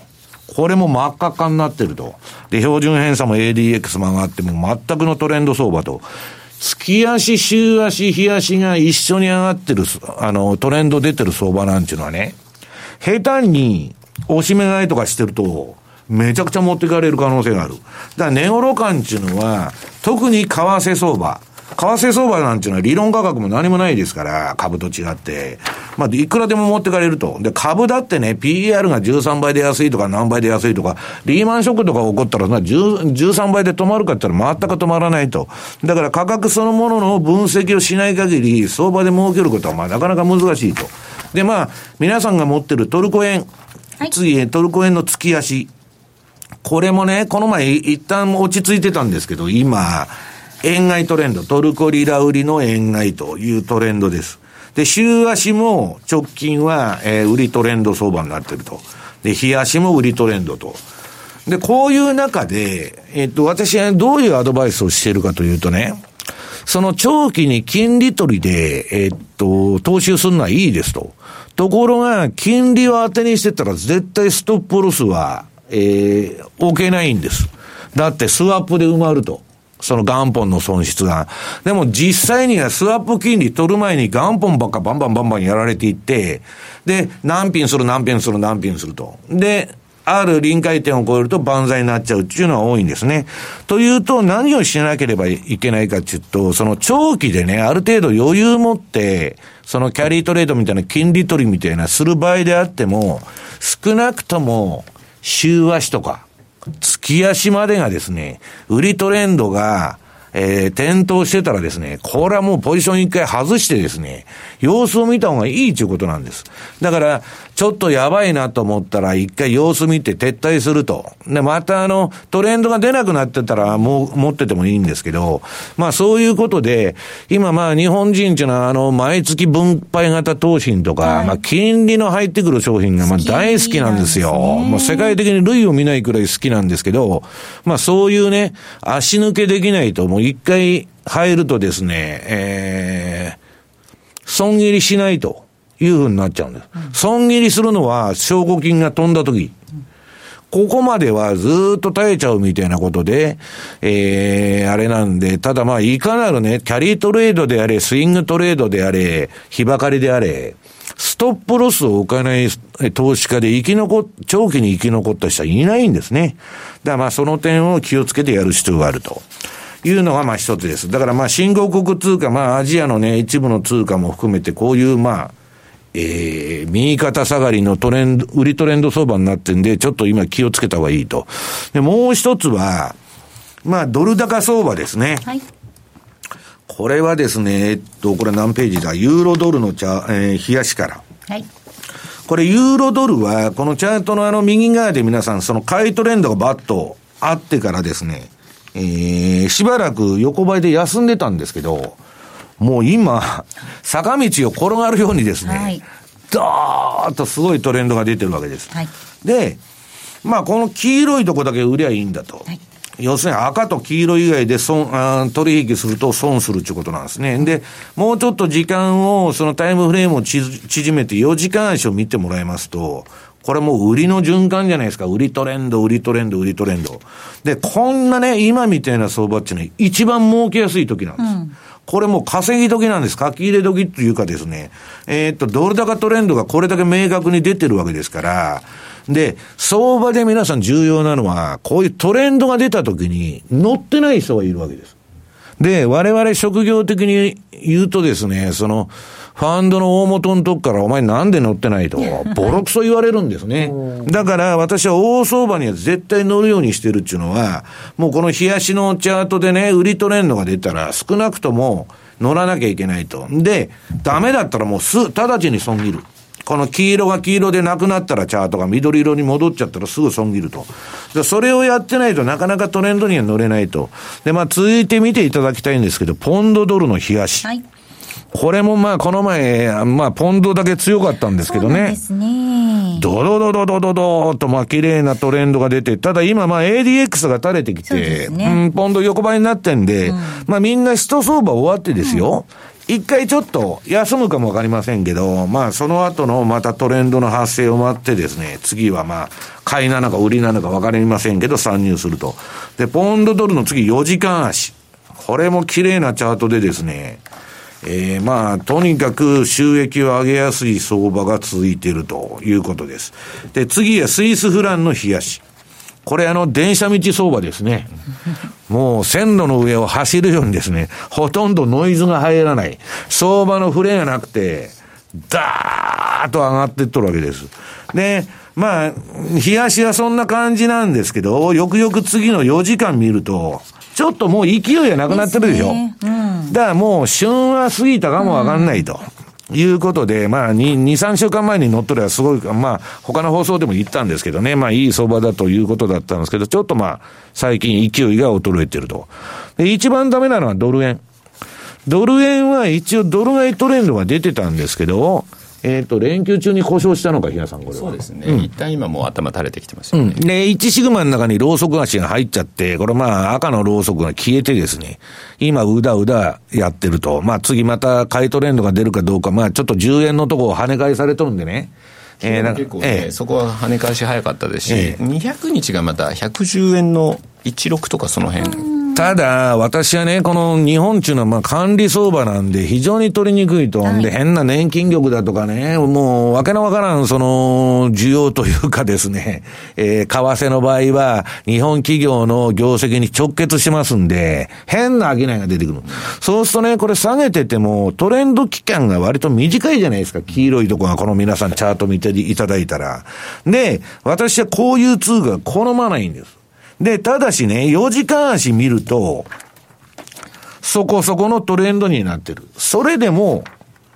これも真っ赤っかになってると。で、標準偏差も ADX も上がっても全くのトレンド相場と。月足、週足、日足が一緒に上がってる、あの、トレンド出てる相場なんていうのはね、下手に押し目買いとかしてると、めちゃくちゃ持っていかれる可能性がある。だから値頃感っていうのは、特に為替相場。為替相場なんていうのは理論価格も何もないですから、株と違って。まあ、いくらでも持ってかれると。で、株だってね、PER が13倍で安いとか何倍で安いとか、リーマンショックとか起こったらな、13倍で止まるかって言ったら全く止まらないと。だから価格そのものの分析をしない限り、相場で儲けることはまあなかなか難しいと。で、まあ、皆さんが持ってるトルコ円。はい、次、トルコ円の月足。これもね、この前一旦落ち着いてたんですけど、今、円買いトレンド、トルコリラ売りの円買いというトレンドです。で、週足も直近は、えー、売りトレンド相場になってると。で、日足も売りトレンドと。で、こういう中で、えっ、と、私はどういうアドバイスをしているかというとね、その長期に金利取りで、えっ、と、投資するのはいいですと。ところが、金利を当てにしてたら絶対ストップロスは、えー、置けないんです。だってスワップで埋まると。その元本の損失が。でも実際にはスワップ金利取る前に元本ばっかバンバンバンバンやられていって、で、何品する何品する何品すると。で、ある臨界点を超えると万歳になっちゃうっていうのは多いんですね。というと、何をしなければいけないかっていうと、その長期でね、ある程度余裕持って、そのキャリートレードみたいな金利取りみたいなする場合であっても、少なくとも、週足とか、月足までがですね、売りトレンドが、えー、点灯してたらですね、これはもうポジション一回外してですね、様子を見た方がいいということなんです。だから、ちょっとやばいなと思ったら、一回様子見て撤退すると。で、またあの、トレンドが出なくなってたら、もう、持っててもいいんですけど、まあそういうことで、今まあ日本人っていうのは、あの、毎月分配型投資とか、はい、まあ金利の入ってくる商品がまあ大好きなんですよ。もう世界的に類を見ないくらい好きなんですけど、まあそういうね、足抜けできないと、もう一回入るとですね、えー、損切りしないと。いうふうになっちゃうんです。損切りするのは証拠金が飛んだ時。ここまではずっと耐えちゃうみたいなことで、えー、あれなんで、ただまあ、いかなるね、キャリートレードであれ、スイングトレードであれ、日ばかりであれ、ストップロスを置かない投資家で生き残っ、長期に生き残った人はいないんですね。だからまあ、その点を気をつけてやる必要があると。いうのがまあ一つです。だからまあ新興国通貨、まあアジアのね、一部の通貨も含めてこういうまあ、えー、右肩下がりのトレンド、売りトレンド相場になってんで、ちょっと今気をつけた方がいいと。で、もう一つは、まあ、ドル高相場ですね。はい。これはですね、えっと、これ何ページだ？ユーロドルのチャ、えー、冷やしから。はい。これ、ユーロドルは、このチャートのあの右側で皆さん、その買いトレンドがバッとあってからですね、えー、しばらく横ばいで休んでたんですけど、もう今、(laughs) 坂道を転がるようにですね、はい、ドーッとすごいトレンドが出てるわけです。はい、で、まあこの黄色いとこだけ売りゃいいんだと。はい、要するに赤と黄色以外で損あ取引すると損するっていうことなんですね。で、もうちょっと時間を、そのタイムフレームを縮めて4時間足を見てもらいますと、これもう売りの循環じゃないですか。売りトレンド、売りトレンド、売りトレンド。で、こんなね、今みたいな相場っていうのは一番儲けやすい時なんです。うんこれもう稼ぎ時なんです。書き入れ時っていうかですね、えー、っと、ドル高トレンドがこれだけ明確に出てるわけですから、で、相場で皆さん重要なのは、こういうトレンドが出た時に乗ってない人がいるわけです。で、我々職業的に言うとですね、その、ファンドの大元のとこからお前なんで乗ってないと、ボロクソ言われるんですね。(laughs) だから私は大相場には絶対乗るようにしてるっていうのは、もうこの冷やしのチャートでね、売りトレンドが出たら少なくとも乗らなきゃいけないと。で、ダメだったらもうす、直ちに損切る。この黄色が黄色でなくなったらチャートが緑色に戻っちゃったらすぐ損切ると。でそれをやってないとなかなかトレンドには乗れないと。で、まあ続いて見ていただきたいんですけど、ポンドドルの冷やし。はいこれもまあ、この前、まあ、ポンドだけ強かったんですけどね。そうですね。ドドドドドドドと、まあ、綺麗なトレンドが出て、ただ今、まあ、ADX が垂れてきて、うね、うん、ポンド横ばいになってんで、うん、まあ、みんな一相場終わってですよ。うん、一回ちょっと休むかもわかりませんけど、まあ、その後のまたトレンドの発生を待ってですね、次はまあ、買いなのか売りなのかわかりませんけど、参入すると。で、ポンドドルの次4時間足。これも綺麗なチャートでですね、えー、まあ、とにかく収益を上げやすい相場が続いているということです。で、次はスイスフランの冷やし。これあの、電車道相場ですね。もう線路の上を走るようにですね、ほとんどノイズが入らない。相場の触れがなくて、ダーッと上がっていっとるわけです。で、まあ、冷やしはそんな感じなんですけど、よくよく次の4時間見ると、ちょっともう勢いがなくなってるでしょ。ねうん、だからもう旬は過ぎたかもわかんないと。いうことで、まあ、2、2、3週間前に乗っとればすごい、まあ、他の放送でも言ったんですけどね、まあ、いい相場だということだったんですけど、ちょっとまあ、最近勢いが衰えてると。で、一番ダメなのはドル円。ドル円は一応ドル買いトレンドが出てたんですけど、えっ、ー、と、連休中に故障したのか、比嘉さん、これは。そうですね。うん、一旦今もう頭垂れてきてますよね。うん。で、1シグマの中にローソク足が入っちゃって、これまあ赤のローソクが消えてですね、今うだうだやってると。まあ次また買いトレンドが出るかどうか、まあちょっと10円のとこを跳ね返されとるんでね。えー、結構ね、えー、そこは跳ね返し早かったですし、えー、200日がまた110円の16とかその辺。ただ、私はね、この日本っていうのはまあ管理相場なんで非常に取りにくいと。はい、で、変な年金力だとかね、もうわけのわからんその需要というかですね、(laughs) えー、為替の場合は日本企業の業績に直結しますんで、変な商いが出てくる。そうするとね、これ下げててもトレンド期間が割と短いじゃないですか。黄色いとこがこの皆さんチャート見ていただいたら。で、私はこういう通貨好まないんです。で、ただしね、4時間足見ると、そこそこのトレンドになってる。それでも、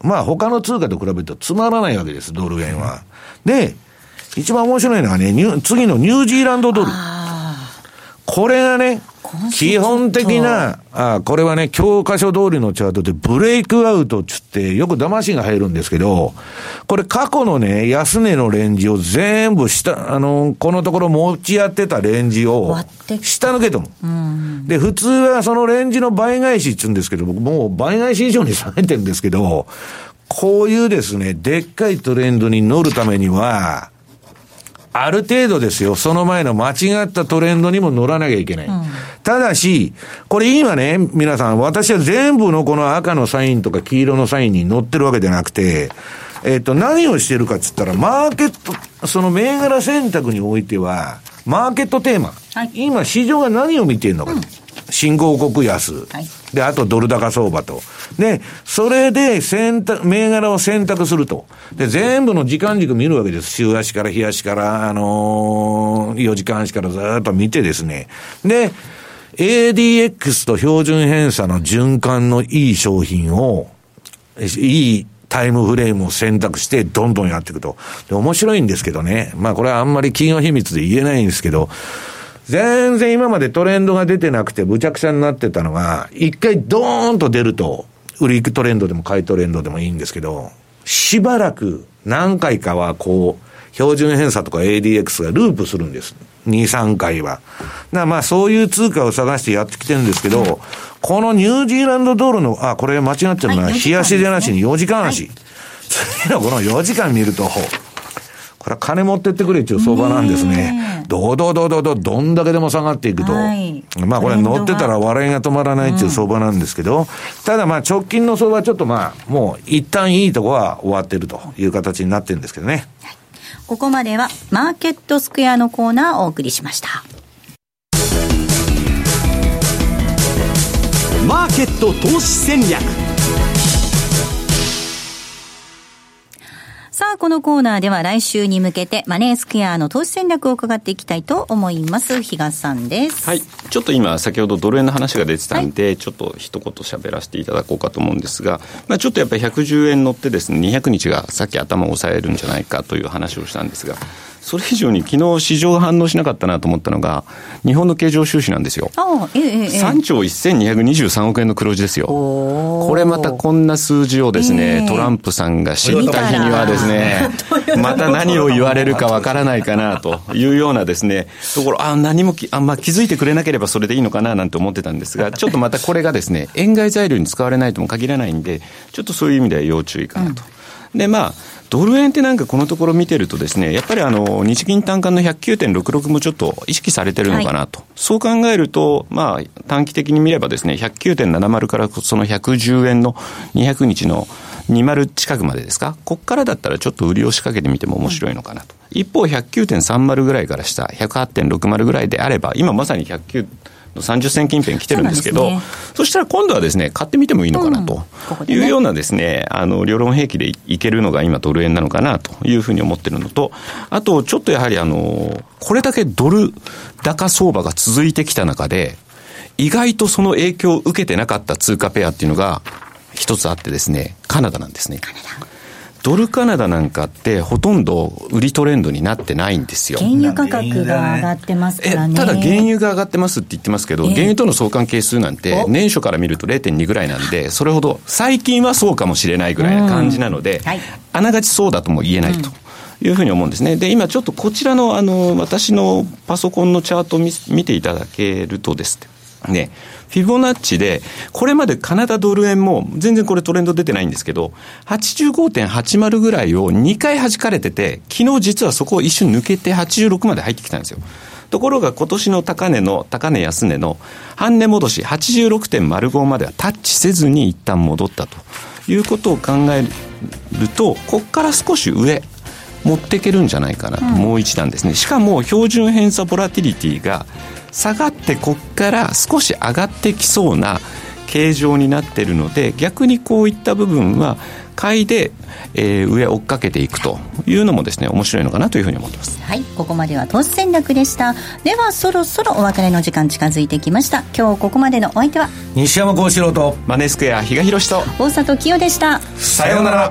まあ他の通貨と比べるとつまらないわけです、ドル円は。で、一番面白いのはね、次のニュージーランドドル。これがね、基本的な、あこれはね、教科書通りのチャートでブレイクアウトっつって、よく騙しが入るんですけど、これ過去のね、安値のレンジを全部下、あの、このところ持ち合ってたレンジを、下抜けとも。で、普通はそのレンジの倍返しっつうんですけど、僕もう倍返し以上に下げてるんですけど、こういうですね、でっかいトレンドに乗るためには、ある程度ですよ、その前の間違ったトレンドにも乗らなきゃいけない。うん、ただし、これ今ね、皆さん、私は全部のこの赤のサインとか黄色のサインに乗ってるわけじゃなくて、えっ、ー、と、何をしてるかっつったら、マーケット、その銘柄選択においては、マーケットテーマ。はい、今、市場が何を見ているのかと。うん新興国安、はい、で、あとドル高相場と。で、それで選択、銘柄を選択すると。で、全部の時間軸見るわけです。週足から日足から、あのー、4時間足からずっと見てですね。で、ADX と標準偏差の循環のいい商品を、いいタイムフレームを選択して、どんどんやっていくと。で、面白いんですけどね。まあ、これはあんまり企業秘密で言えないんですけど、全然今までトレンドが出てなくて、むちゃくちゃになってたのが、一回ドーンと出ると、売り行くトレンドでも買いトレンドでもいいんですけど、しばらく何回かはこう、標準偏差とか ADX がループするんです。2、3回は。だからまあそういう通貨を探してやってきてるんですけど、このニュージーランドドルの、あ、これ間違ってるのは、日足じゃなしに4時間足。次のこの4時間見ると、これは金持ってってくれっていう相場なんですね。どどどどど、どんだけでも下がっていくと。はい、まあこれ乗ってたら笑いが止まらないっていう相場なんですけど、うん、ただまあ直近の相場はちょっとまあ、もう一旦いいとこは終わってるという形になってるんですけどね。ここまではマーケットスクエアのコーナーをお送りしました。マーケット投資戦略さあ、このコーナーでは来週に向けてマネースクエアの投資戦略を伺っていきたいと思います。比嘉さんです。はい。ちょっと今、先ほどドル円の話が出てたんで、はい、ちょっと一言喋らせていただこうかと思うんですが、まあ、ちょっとやっぱり110円乗ってですね、200日がさっき頭を押さえるんじゃないかという話をしたんですが、それ以上に昨日市場が反応しなかったなと思ったのが、日本の経常収支なんですよ。あええええ、3兆1223億円の黒字ですよ。これまたこんな数字をですね、えトランプさんが知った日にはですね、(laughs) また何を言われるかわからないかなというようなですね、ところ、あ、何もあ、まあ、気づいてくれなければそれでいいのかななんて思ってたんですが、ちょっとまたこれがですね、(laughs) 円買い材料に使われないとも限らないんで、ちょっとそういう意味では要注意かなと。うん、で、まあ、ドル円ってなんかこのところ見てるとですね、やっぱりあの、日銀単価の109.66もちょっと意識されてるのかなと。はい、そう考えると、まあ、短期的に見ればですね、109.70からその110円の200日の20近くまでですか、ここからだったらちょっと売りを仕掛けてみても面白いのかなと。一方、109.30ぐらいから下、108.60ぐらいであれば、今まさに109、30銭近辺来てるんですけど、そ、ね,、したら今度はですね、買ってみてもいいのかなというようなですね、あの、両論兵器でいけるのが今ドル円なのかなというふうに思ってるのと、あと、ちょっとやはりあの、これだけドル高相場が続いてきた中で、意外とその影響を受けてなかった通貨ペアっていうのが一つあってですね、カナダなんですね。カナダドルカナダなんかってほとんど売りトレンドになってないんですよ。原油価格が上がってますからね。ただ原油が上がってますって言ってますけど、原油との相関係数なんて年初から見ると0.2ぐらいなんで、それほど最近はそうかもしれないぐらいな感じなので、はい、あながちそうだとも言えないと。いうふうに思うんですね。で、今ちょっとこちらの、あの、私のパソコンのチャートを見ていただけるとですね、フィボナッチで、これまでカナダドル円も、全然これトレンド出てないんですけど、85.80ぐらいを2回弾かれてて、昨日実はそこを一瞬抜けて86まで入ってきたんですよ。ところが今年の高値の、高値安値の半値戻し86.05まではタッチせずに一旦戻ったということを考えると、ここから少し上、持っていけるんじゃないかなと、うん、もう一段ですね。しかも標準偏差ボラティリティが下がってこっから少し上がってきそうな形状になってるので逆にこういった部分は買いで、えー、上追っかけていくというのもですね面白いのかなというふうに思ってます。はい。ここまでは投資戦略でした。ではそろそろお別れの時間近づいてきました。今日ここまでのお相手は西山幸四郎とマネースクエア比嘉宏と大里清でした。さようなら